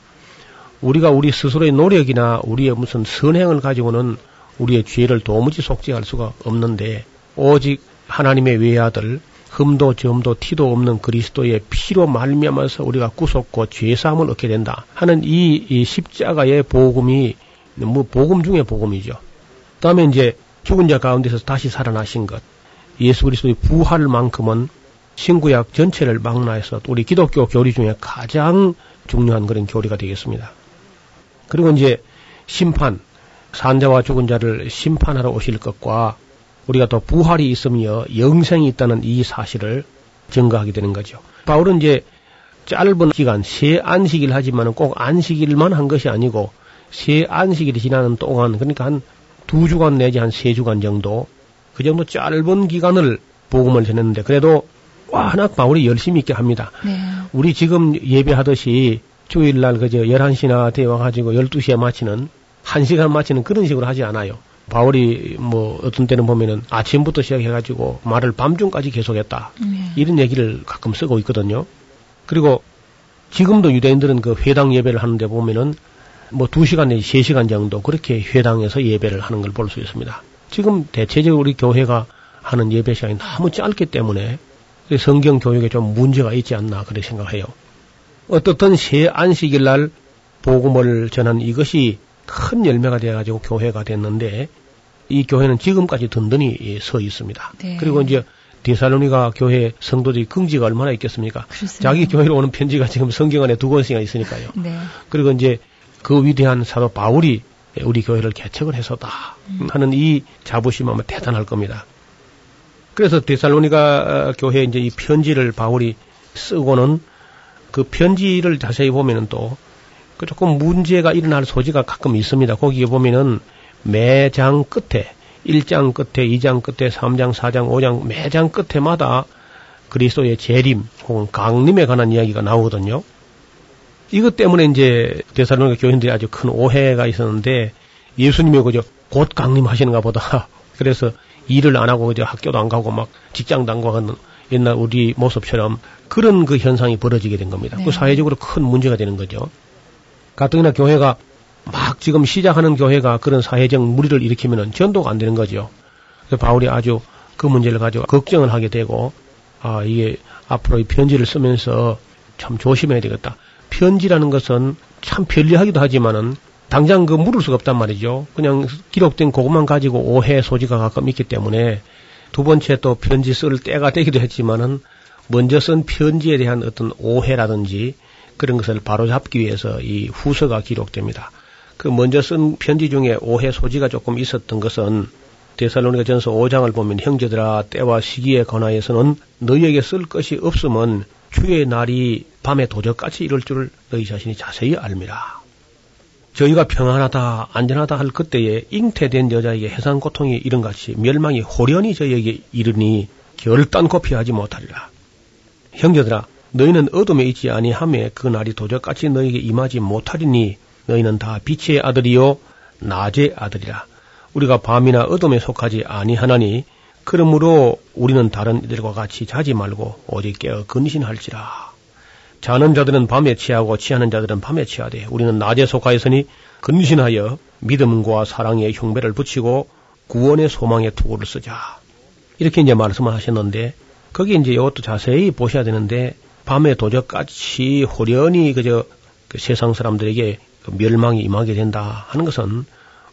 우리가 우리 스스로의 노력이나 우리의 무슨 선행을 가지고는 우리의 죄를 도무지 속죄할 수가 없는데 오직 하나님의 외아들 흠도 점도 티도 없는 그리스도의 피로 말미암아서 우리가 구속고 죄 사함을 얻게 된다 하는 이, 이 십자가의 복음이 뭐 복음 중의 복음이죠. 그다음에 이제 죽은 자 가운데서 다시 살아나신 것 예수 그리스도의 부활만큼은 신구약 전체를 망라해서 우리 기독교 교리 중에 가장 중요한 그런 교리가 되겠습니다. 그리고 이제 심판, 산자와 죽은 자를 심판하러 오실 것과 우리가 또 부활이 있으며 영생이 있다는 이 사실을 증거하게 되는 거죠. 바울은 이제 짧은 기간, 세 안식일 하지만 꼭 안식일만 한 것이 아니고 세 안식일이 지나는 동안 그러니까 한 두 주간 내지 한 세 주간 정도 그 정도 짧은 기간을 복음을 전했는데 그래도 워낙 바울이 열심히 있게 합니다.
네.
우리 지금 예배하듯이 주일 날 그저 11시나 되어 가지고 12시에 마치는 1시간 마치는 그런 식으로 하지 않아요. 바울이 뭐 어떤 때는 보면은 아침부터 시작해 가지고 말을 밤중까지 계속했다.
네.
이런 얘기를 가끔 쓰고 있거든요. 그리고 지금도 유대인들은 그 회당 예배를 하는데 보면은 뭐 2시간 내지 3시간 정도 그렇게 회당에서 예배를 하는 걸 볼 수 있습니다. 지금 대체적으로 우리 교회가 하는 예배 시간이 너무 짧기 때문에 성경 교육에 좀 문제가 있지 않나 그렇게 생각해요. 어떻든 새 안식일 날 복음을 전한 이것이 큰 열매가 되어가지고 교회가 됐는데 이 교회는 지금까지 든든히 서 있습니다.
네.
그리고 이제 디살로니가 교회 성도들이 긍지가 얼마나 있겠습니까?
글쎄요.
자기 교회로 오는 편지가 지금 성경 안에 두 권씩이나 있으니까요.
네.
그리고 이제 그 위대한 사도 바울이 우리 교회를 개척을 해서다 하는 이 자부심 아마 대단할 겁니다. 그래서 데살로니가 어, 교회 이제 이 편지를 바울이 쓰고는 그 편지를 자세히 보면은 또 그 조금 문제가 일어날 소지가 가끔 있습니다. 거기에 보면은 매장 끝에 1장 끝에 2장 끝에 3장 4장 5장 매장 끝에마다 그리스도의 재림 혹은 강림에 관한 이야기가 나오거든요. 이것 때문에 이제 대사로니 교인들이 아주 큰 오해가 있었는데 예수님이 그저 곧 강림하시는가 보다. 그래서 일을 안 하고 그저 학교도 안 가고 막 직장도 안 가고 하는 옛날 우리 모습처럼 그런 그 현상이 벌어지게 된 겁니다.
네.
그 사회적으로 큰 문제가 되는 거죠. 가뜩이나 교회가 막 지금 시작하는 교회가 그런 사회적 무리를 일으키면은 전도가 안 되는 거죠. 그래서 바울이 아주 그 문제를 가지고 걱정을 하게 되고 아 이게 앞으로 이 편지를 쓰면서 참 조심해야 되겠다. 편지라는 것은 참 편리하기도 하지만은 당장 그 물을 수가 없단 말이죠. 그냥 기록된 그것만 가지고 오해 소지가 가끔 있기 때문에 두 번째 또 편지 쓸 때가 되기도 했지만은 먼저 쓴 편지에 대한 어떤 오해라든지 그런 것을 바로잡기 위해서 이 후서가 기록됩니다. 그 먼저 쓴 편지 중에 오해 소지가 조금 있었던 것은 데살로니가 전서 5장을 보면 형제들아 때와 시기에 관하여서는 너희에게 쓸 것이 없으면 주의 날이 밤에 도적같이 이럴 줄을 너희 자신이 자세히 알미라. 저희가 평안하다 안전하다 할 그때에 잉태된 여자에게 해상 고통이 이런 같이 멸망이 호련히 저희에게 이르니 결단코 피하지 못하리라. 형제들아 너희는 어둠에 있지 아니하며 그 날이 도적같이 너희에게 임하지 못하리니 너희는 다 빛의 아들이요 낮의 아들이라. 우리가 밤이나 어둠에 속하지 아니하나니 그러므로 우리는 다른 이들과 같이 자지 말고 오직 깨어 근신할지라. 자는 자들은 밤에 취하고 취하는 자들은 밤에 취하되 우리는 낮에 속하였으니 근신하여 믿음과 사랑의 흉배를 붙이고 구원의 소망의 투구를 쓰자. 이렇게 이제 말씀을 하셨는데 거기 이제 이것도 자세히 보셔야 되는데 밤에 도적같이 호련히 그저 그 세상 사람들에게 그 멸망이 임하게 된다 하는 것은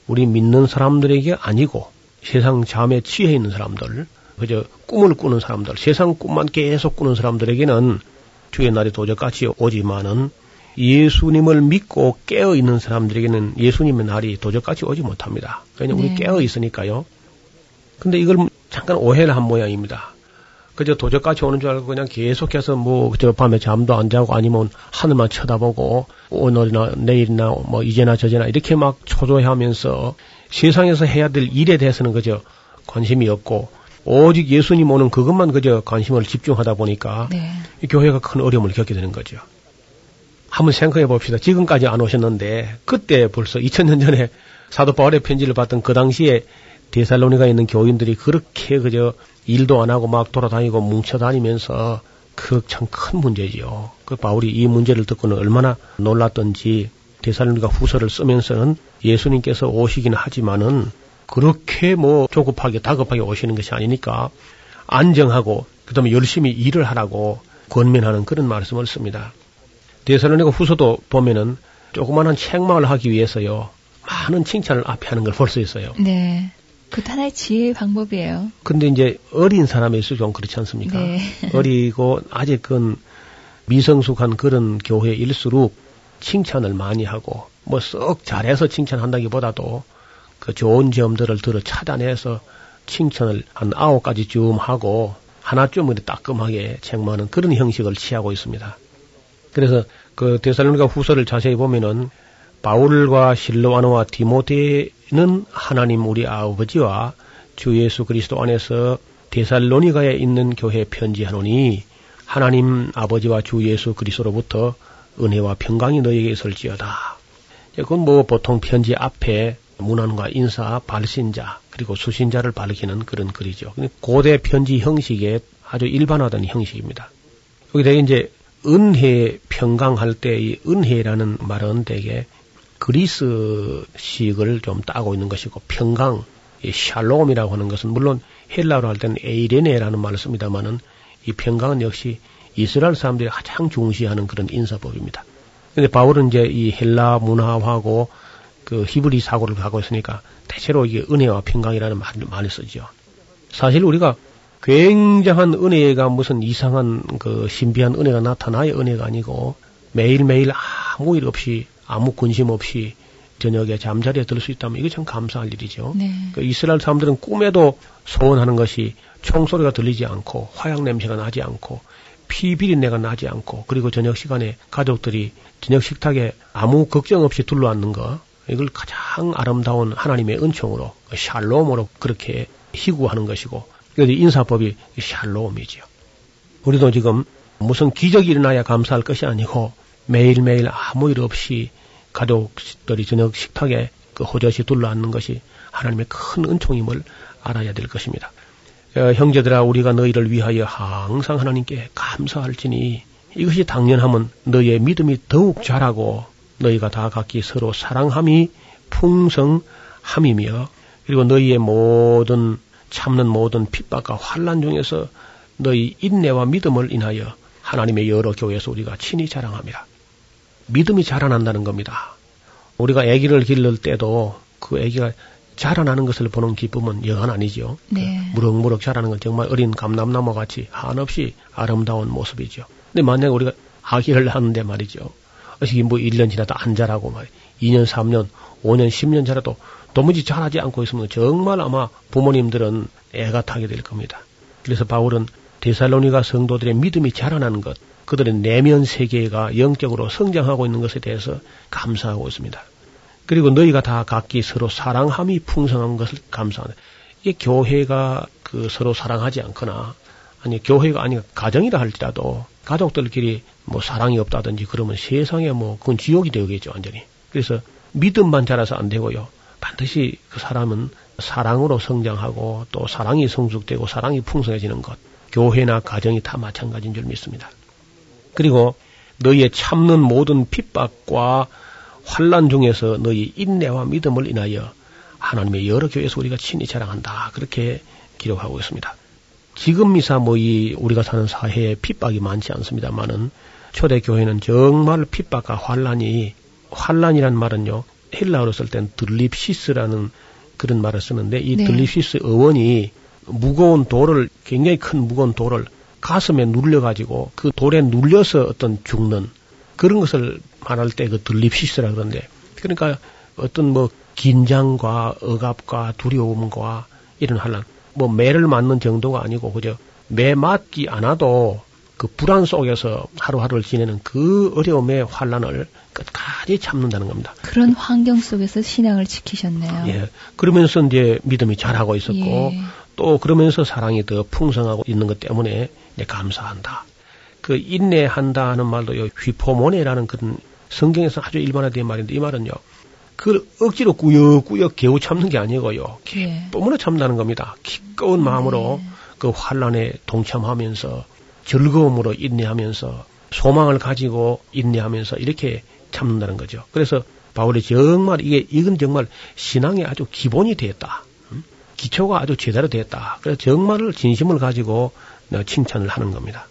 우리 믿는 사람들에게 아니고 세상 잠에 취해 있는 사람들, 그저 꿈을 꾸는 사람들, 세상 꿈만 계속 꾸는 사람들에게는 주의 날이 도적같이 오지만은 예수님을 믿고 깨어 있는 사람들에게는 예수님의 날이 도적같이 오지 못합니다. 그냥 우리
네.
깨어 있으니까요. 근데 이걸 잠깐 오해를 한 모양입니다. 그저 도적같이 오는 줄 알고 그냥 계속해서 뭐저 밤에 잠도 안 자고 아니면 하늘만 쳐다보고 오늘이나 내일이나 뭐 이제나 저제나 이렇게 막 초조해하면서 세상에서 해야 될 일에 대해서는 그저 관심이 없고 오직 예수님 오는 그것만 그저 관심을 집중하다 보니까
네.
이 교회가 큰 어려움을 겪게 되는 거죠. 한번 생각해 봅시다. 지금까지 안 오셨는데 그때 벌써 2000년 전에 사도 바울의 편지를 받던 그 당시에 데살로니가 있는 교인들이 그렇게 그저 일도 안 하고 막 돌아다니고 뭉쳐 다니면서 그 참 큰 문제지요. 그 바울이 이 문제를 듣고는 얼마나 놀랐던지 데살로니가 후서를 쓰면서는 예수님께서 오시긴 하지만은 그렇게 뭐 조급하게 다급하게 오시는 것이 아니니까 안정하고 그다음에 열심히 일을 하라고 권면하는 그런 말씀을 씁니다. 데살로니가 후서도 보면은 조그마한 책망을 하기 위해서요 많은 칭찬을 앞에 하는 걸 볼 수 있어요.
네. 그 하나의 지혜의 방법이에요.
근데 이제 어린 사람일수록 좀 그렇지 않습니까?
네.
어리고 아직은 미성숙한 그런 교회일수록 칭찬을 많이 하고 뭐 썩 잘해서 칭찬한다기보다도 그 좋은 점들을 들어 찾아내서 칭찬을 한 아홉 가지쯤 하고 하나쯤은 따끔하게 책망하는 그런 형식을 취하고 있습니다. 그래서 그 데살로니가 후서를 자세히 보면은 바울과 실로아노와 디모데는 하나님 우리 아버지와 주 예수 그리스도 안에서 데살로니가에 있는 교회에 편지하노니 하나님 아버지와 주 예수 그리스도로부터 은혜와 평강이 너에게 있을지어다. 그건 뭐 보통 편지 앞에 문안과 인사, 발신자 그리고 수신자를 밝히는 그런 글이죠. 고대 편지 형식의 아주 일반화된 형식입니다. 여기 되게 이제 은혜 평강할 때이 은혜라는 말은 되게 그리스식을 좀 따고 있는 것이고 평강, 이 샬롬이라고 하는 것은 물론 헬라어로 할 때는 에이레네라는 말을 씁니다만은 이 평강은 역시 이스라엘 사람들이 가장 중시하는 그런 인사법입니다. 근데 바울은 이제 이 헬라 문화하고 그 히브리 사고를 가고 있으니까 대체로 이게 은혜와 평강이라는 말을 많이 쓰죠. 사실 우리가 굉장한 은혜가 무슨 이상한 그 신비한 은혜가 나타나야 은혜가 아니고 매일매일 아무 일 없이 아무 근심 없이 저녁에 잠자리에 들 수 있다면 이게 참 감사할 일이죠.
네.
그 이스라엘 사람들은 꿈에도 소원하는 것이 총소리가 들리지 않고 화약 냄새가 나지 않고 피 비린내가 나지 않고 그리고 저녁 시간에 가족들이 저녁 식탁에 아무 걱정 없이 둘러앉는 거 이걸 가장 아름다운 하나님의 은총으로 샬롬으로 그렇게 희구하는 것이고 그래서 인사법이 샬롬이지요. 우리도 지금 무슨 기적이 일어나야 감사할 것이 아니고 매일매일 아무 일 없이 가족들이 저녁 식탁에 그 호젓이 둘러앉는 것이 하나님의 큰 은총임을 알아야 될 것입니다. 어, 형제들아 우리가 너희를 위하여 항상 하나님께 감사할지니 이것이 당연하면 너희의 믿음이 더욱 자라고 너희가 다 각기 서로 사랑함이 풍성함이며 그리고 너희의 모든 참는 모든 핍박과 환란 중에서 너희 인내와 믿음을 인하여 하나님의 여러 교회에서 우리가 친히 자랑합니다. 믿음이 자라난다는 겁니다. 우리가 아기를 기를 때도 그 아기가 자라나는 것을 보는 기쁨은 여한 아니죠.
네.
그 무럭무럭 자라는 건 정말 어린 감남나무 같이 한없이 아름다운 모습이죠. 근데 만약에 우리가 아기를 하는데 말이죠. 어떻게 뭐 1년 지나도 안 자라고 말 2년, 3년, 5년, 10년 자라도 도무지 자라지 않고 있으면 정말 아마 부모님들은 애가 타게 될 겁니다. 그래서 바울은 데살로니가 성도들의 믿음이 자라나는 것, 그들의 내면 세계가 영적으로 성장하고 있는 것에 대해서 감사하고 있습니다. 그리고 너희가 다 각기 서로 사랑함이 풍성한 것을 감사하는. 이게 교회가 그 서로 사랑하지 않거나 아니 교회가 아니 가정이라 할지라도 가족들끼리 뭐 사랑이 없다든지 그러면 세상에 뭐 그건 지옥이 되겠죠 완전히. 그래서 믿음만 자라서 안 되고요. 반드시 그 사람은 사랑으로 성장하고 또 사랑이 성숙되고 사랑이 풍성해지는 것. 교회나 가정이 다 마찬가지인 줄 믿습니다. 그리고 너희의 참는 모든 핍박과 환란 중에서 너희 인내와 믿음을 인하여 하나님의 여러 교회에서 우리가 친히 자랑한다. 그렇게 기록하고 있습니다. 지금 미사 뭐 이 우리가 사는 사회에 핍박이 많지 않습니다만은 초대 교회는 정말 핍박과 환란이 환란이란 말은요 헬라어로 쓸 땐 들립시스라는 그런 말을 쓰는데 이
네.
들립시스 어원이 무거운 돌을 굉장히 큰 무거운 돌을 가슴에 눌려 가지고 그 돌에 눌려서 어떤 죽는 그런 것을 말할 때 그 들립시스라 그러는데 그러니까 어떤 뭐 긴장과 억압과 두려움과 이런 환란 뭐 매를 맞는 정도가 아니고 그저 매 맞지 않아도 그 불안 속에서 하루하루를 지내는 그 어려움의 환란을 끝까지 참는다는 겁니다.
그런 환경 속에서 신앙을 지키셨네요.
예. 그러면서 이제 믿음이 자라고 있었고
예.
또 그러면서 사랑이 더 풍성하고 있는 것 때문에 이제 감사한다. 그 인내한다 하는 말도 요 휘포모네라는 그런 성경에서 아주 일반화된 말인데 이 말은요. 그걸 억지로 꾸역꾸역 개우 참는 게 아니고요.
예.
뿜으로 참다는 겁니다. 기꺼운 마음으로 그 환란에 동참하면서 즐거움으로 인내하면서 소망을 가지고 인내하면서 이렇게 참는다는 거죠. 그래서 바울이 정말 이게 이건 정말 신앙의 아주 기본이 되었다. 음? 기초가 아주 제대로 되었다. 그래서 정말 진심을 가지고 내가 칭찬을 하는 겁니다.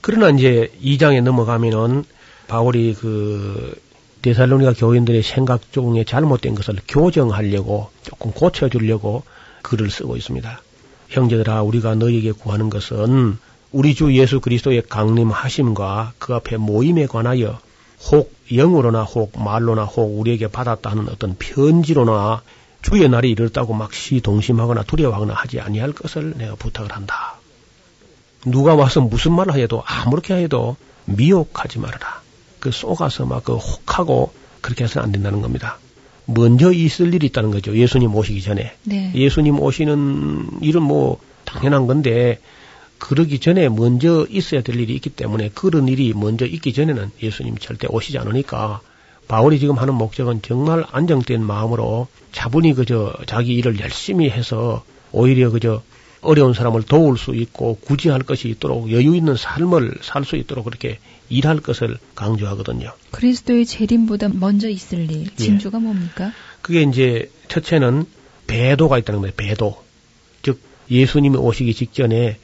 그러나 이제 2장에 넘어가면은 바울이 그 데살로니가 교인들의 생각 중에 잘못된 것을 교정하려고 조금 고쳐주려고 글을 쓰고 있습니다. 형제들아 우리가 너희에게 구하는 것은 우리 주 예수 그리스도의 강림하심과 그 앞에 모임에 관하여 혹 영으로나 혹 말로나 혹 우리에게 받았다 하는 어떤 편지로나 주의 날이 이르렀다고 막 시동심하거나 두려워하거나 하지 아니할 것을 내가 부탁을 한다. 누가 와서 무슨 말을 해도 아무렇게 해도 미혹하지 말아라. 그 속아서 막 그 혹하고 그렇게 해서는 안 된다는 겁니다. 먼저 있을 일이 있다는 거죠. 예수님 오시기 전에.
네.
예수님 오시는 일은 뭐 당연한 건데 그러기 전에 먼저 있어야 될 일이 있기 때문에 그런 일이 먼저 있기 전에는 예수님 절대 오시지 않으니까 바울이 지금 하는 목적은 정말 안정된 마음으로 차분히 그저 자기 일을 열심히 해서 오히려 그저 어려운 사람을 도울 수 있고 구제할 것이 있도록 여유 있는 삶을 살 수 있도록 그렇게 일할 것을 강조하거든요.
그리스도의 재림보다 먼저 있을 일,
예.
징조가 뭡니까?
그게 이제 첫째는 배도가 있다는 거예요. 배도. 즉 예수님이 오시기 직전에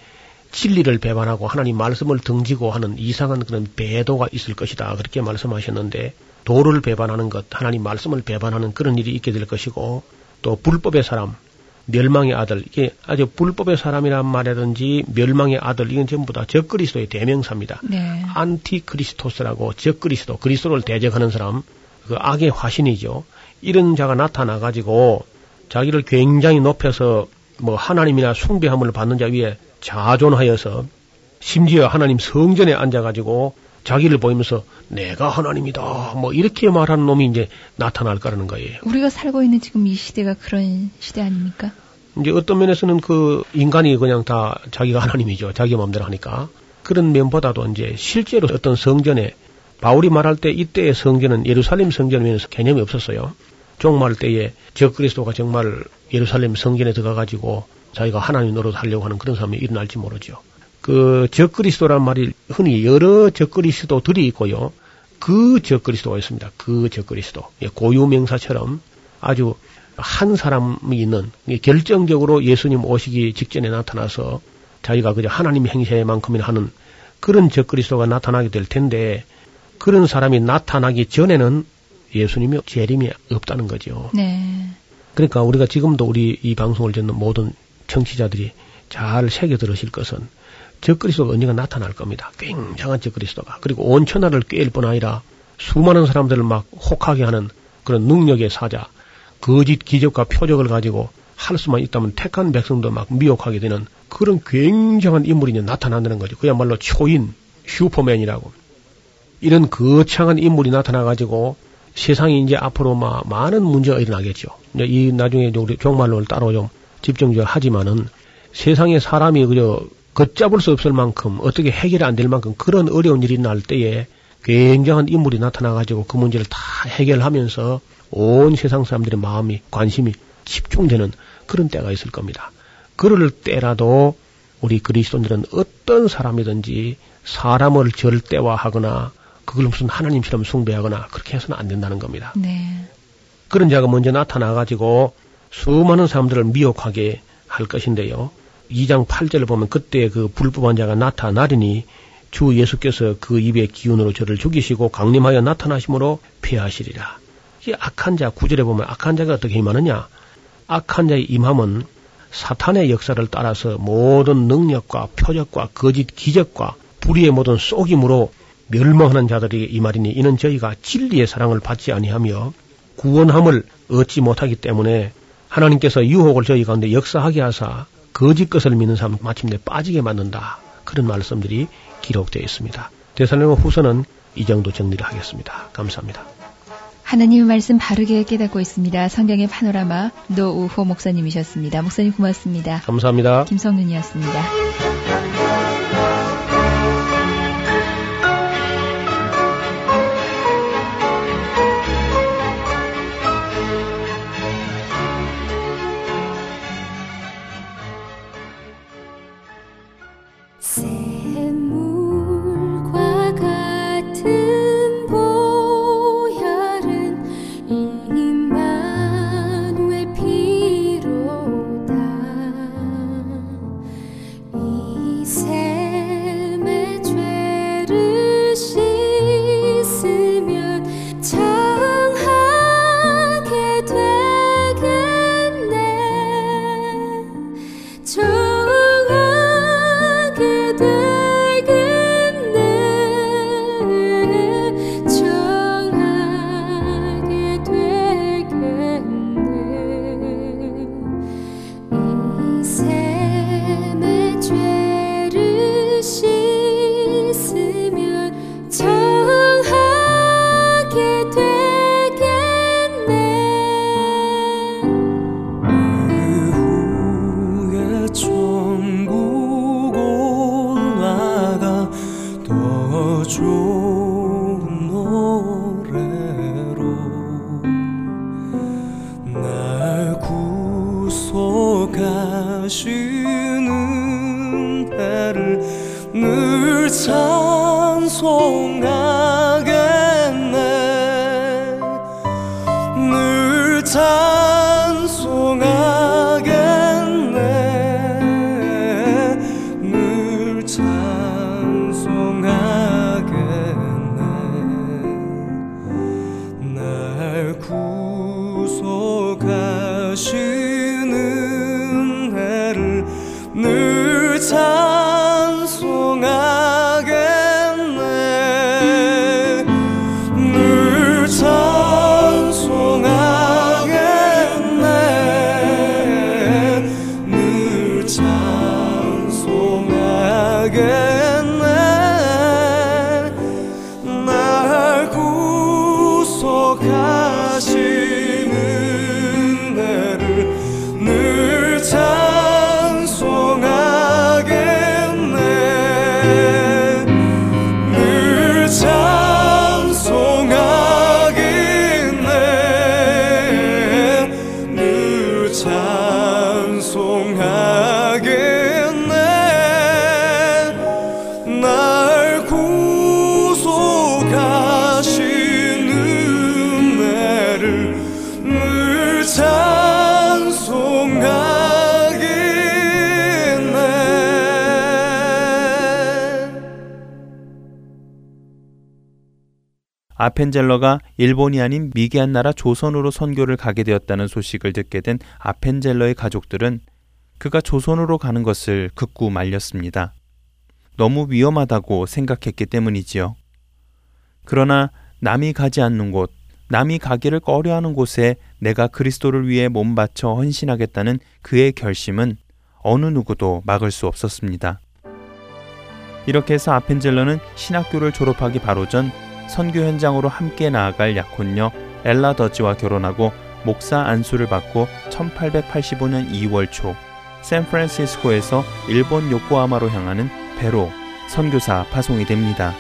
진리를 배반하고 하나님 말씀을 등지고 하는 이상한 그런 배도가 있을 것이다. 그렇게 말씀하셨는데 도를 배반하는 것, 하나님 말씀을 배반하는 그런 일이 있게 될 것이고 또 불법의 사람, 멸망의 아들, 이게 아주 불법의 사람이란 말이라든지 멸망의 아들, 이건 전부 다 적그리스도의 대명사입니다.
네.
안티크리스토스라고 적그리스도, 그리스도를 대적하는 사람, 그 악의 화신이죠. 이런 자가 나타나 가지고 자기를 굉장히 높여서 뭐 하나님이나 숭배함을 받는 자 위에 자존하여서 심지어 하나님 성전에 앉아 가지고 자기를 보이면서 내가 하나님이다 뭐 이렇게 말하는 놈이 이제 나타날 거라는 거예요.
우리가 살고 있는 지금 이 시대가 그런 시대 아닙니까?
이제 어떤 면에서는 그 인간이 그냥 다 자기가 하나님이죠. 자기 마음대로 하니까. 그런 면보다도 이제 실제로 어떤 성전에 바울이 말할 때 이때의 성전은 예루살렘 성전이면서 개념이 없었어요. 종말 때에 적그리스도가 정말 예루살렘 성전에 들어가가지고 자기가 하나님 노릇 하려고 하는 그런 사람이 일어날지 모르죠. 그 적그리스도란 말이 흔히 여러 적그리스도들이 있고요. 그 적그리스도가 있습니다. 그 적그리스도. 예, 고유명사처럼 아주 한 사람이 있는 예, 결정적으로 예수님 오시기 직전에 나타나서 자기가 그저 하나님 행세만큼이나 하는 그런 적그리스도가 나타나게 될 텐데 그런 사람이 나타나기 전에는 예수님이 재림이 없다는 거죠.
네.
그러니까 우리가 지금도 우리 이 방송을 듣는 모든 청취자들이 잘 새겨 들으실 것은 적그리스도가 언젠가 나타날 겁니다. 굉장한 적그리스도가. 그리고 온 천하를 꿰일 뿐 아니라 수많은 사람들을 막 혹하게 하는 그런 능력의 사자, 거짓 기적과 표적을 가지고 할 수만 있다면 택한 백성도 막 미혹하게 되는 그런 굉장한 인물이 이제 나타난다는 거죠. 그야말로 초인, 슈퍼맨이라고. 이런 거창한 인물이 나타나가지고 세상이 이제 앞으로 막 많은 문제가 일어나겠죠. 이제 이 나중에 우리 종말론을 따로 좀 집중적으로 하지만은 세상에 사람이 그저 걷잡을 수 없을 만큼 어떻게 해결이 안 될 만큼 그런 어려운 일이 날 때에 굉장한 인물이 나타나가지고 그 문제를 다 해결하면서 온 세상 사람들의 마음이 관심이 집중되는 그런 때가 있을 겁니다. 그럴 때라도 우리 그리스도인들은 어떤 사람이든지 사람을 절대화하거나 그걸 무슨 하나님처럼 숭배하거나 그렇게 해서는 안 된다는 겁니다.
네.
그런 자가 먼저 나타나가지고 수많은 사람들을 미혹하게 할 것인데요. 2장 8절을 보면 그때 그 불법한 자가 나타나리니 주 예수께서 그 입의 기운으로 저를 죽이시고 강림하여 나타나심으로 폐하시리라. 이 악한 자, 구절에 보면 악한 자가 어떻게 임하느냐? 악한 자의 임함은 사탄의 역사를 따라서 모든 능력과 표적과 거짓 기적과 불의의 모든 속임으로 멸망하는 자들에게 이 말이니 이는 저희가 진리의 사랑을 받지 아니하며 구원함을 얻지 못하기 때문에 하나님께서 유혹을 저희 가운데 역사하게 하사 거짓 것을 믿는 사람 마침내 빠지게 만든다. 그런 말씀들이 기록되어 있습니다. 대살로니 후서는 이 정도 정리를 하겠습니다. 감사합니다.
하나님의 말씀 바르게 깨닫고 있습니다. 성경의 파노라마 노우호 목사님이셨습니다. 목사님 고맙습니다.
감사합니다.
김성윤이었습니다.
아펜젤러가 일본이 아닌 미개한 나라 조선으로 선교를 가게 되었다는 소식을 듣게 된 아펜젤러의 가족들은 그가 조선으로 가는 것을 극구 말렸습니다. 너무 위험하다고 생각했기 때문이지요. 그러나 남이 가지 않는 곳, 남이 가기를 꺼려하는 곳에 내가 그리스도를 위해 몸 바쳐 헌신하겠다는 그의 결심은 어느 누구도 막을 수 없었습니다. 이렇게 해서 아펜젤러는 신학교를 졸업하기 바로 전 선교 현장으로 함께 나아갈 약혼녀 엘라 더지와 결혼하고 목사 안수를 받고 1885년 2월 초 샌프란시스코에서 일본 요코하마로 향하는 배로 선교사 파송이 됩니다.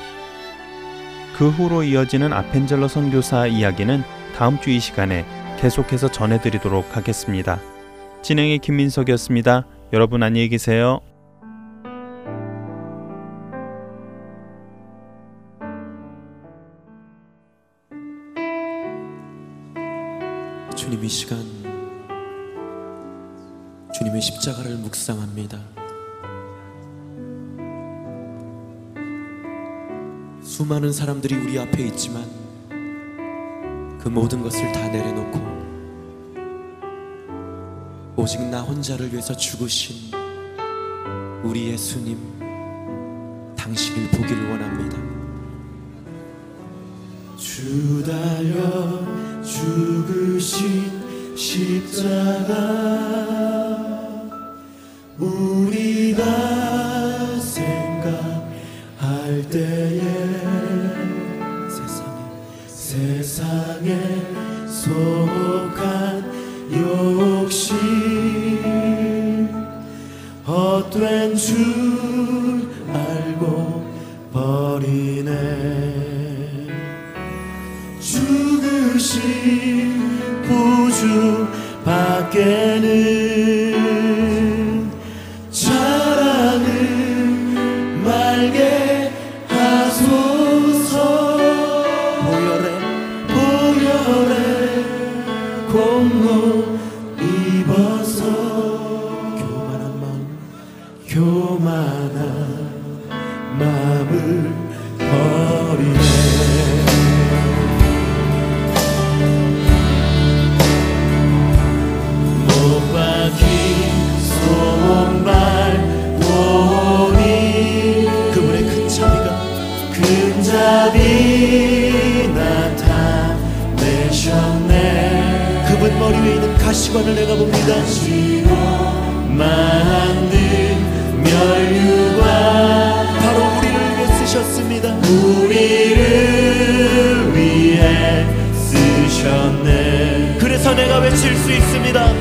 그 후로 이어지는 아펜젤러 선교사 이야기는 다음 주 이 시간에 계속해서 전해드리도록 하겠습니다. 진행의 김민석이었습니다. 여러분 안녕히 계세요.
시간 주님의 십자가를 묵상합니다. 수많은 사람들이 우리 앞에 있지만 그 모든 것을 다 내려놓고 오직 나 혼자를 위해서 죽으신 우리 예수님 당신을 보기를 원합니다.
주 달려 죽으신 십자가 우리가 생각할 때 가시관을 내가 봅니다. 만든 멸류관 바로 우리를 위해 쓰셨습니다. 우리를 위해 쓰셨네. 그래서 내가 외칠 수 있습니다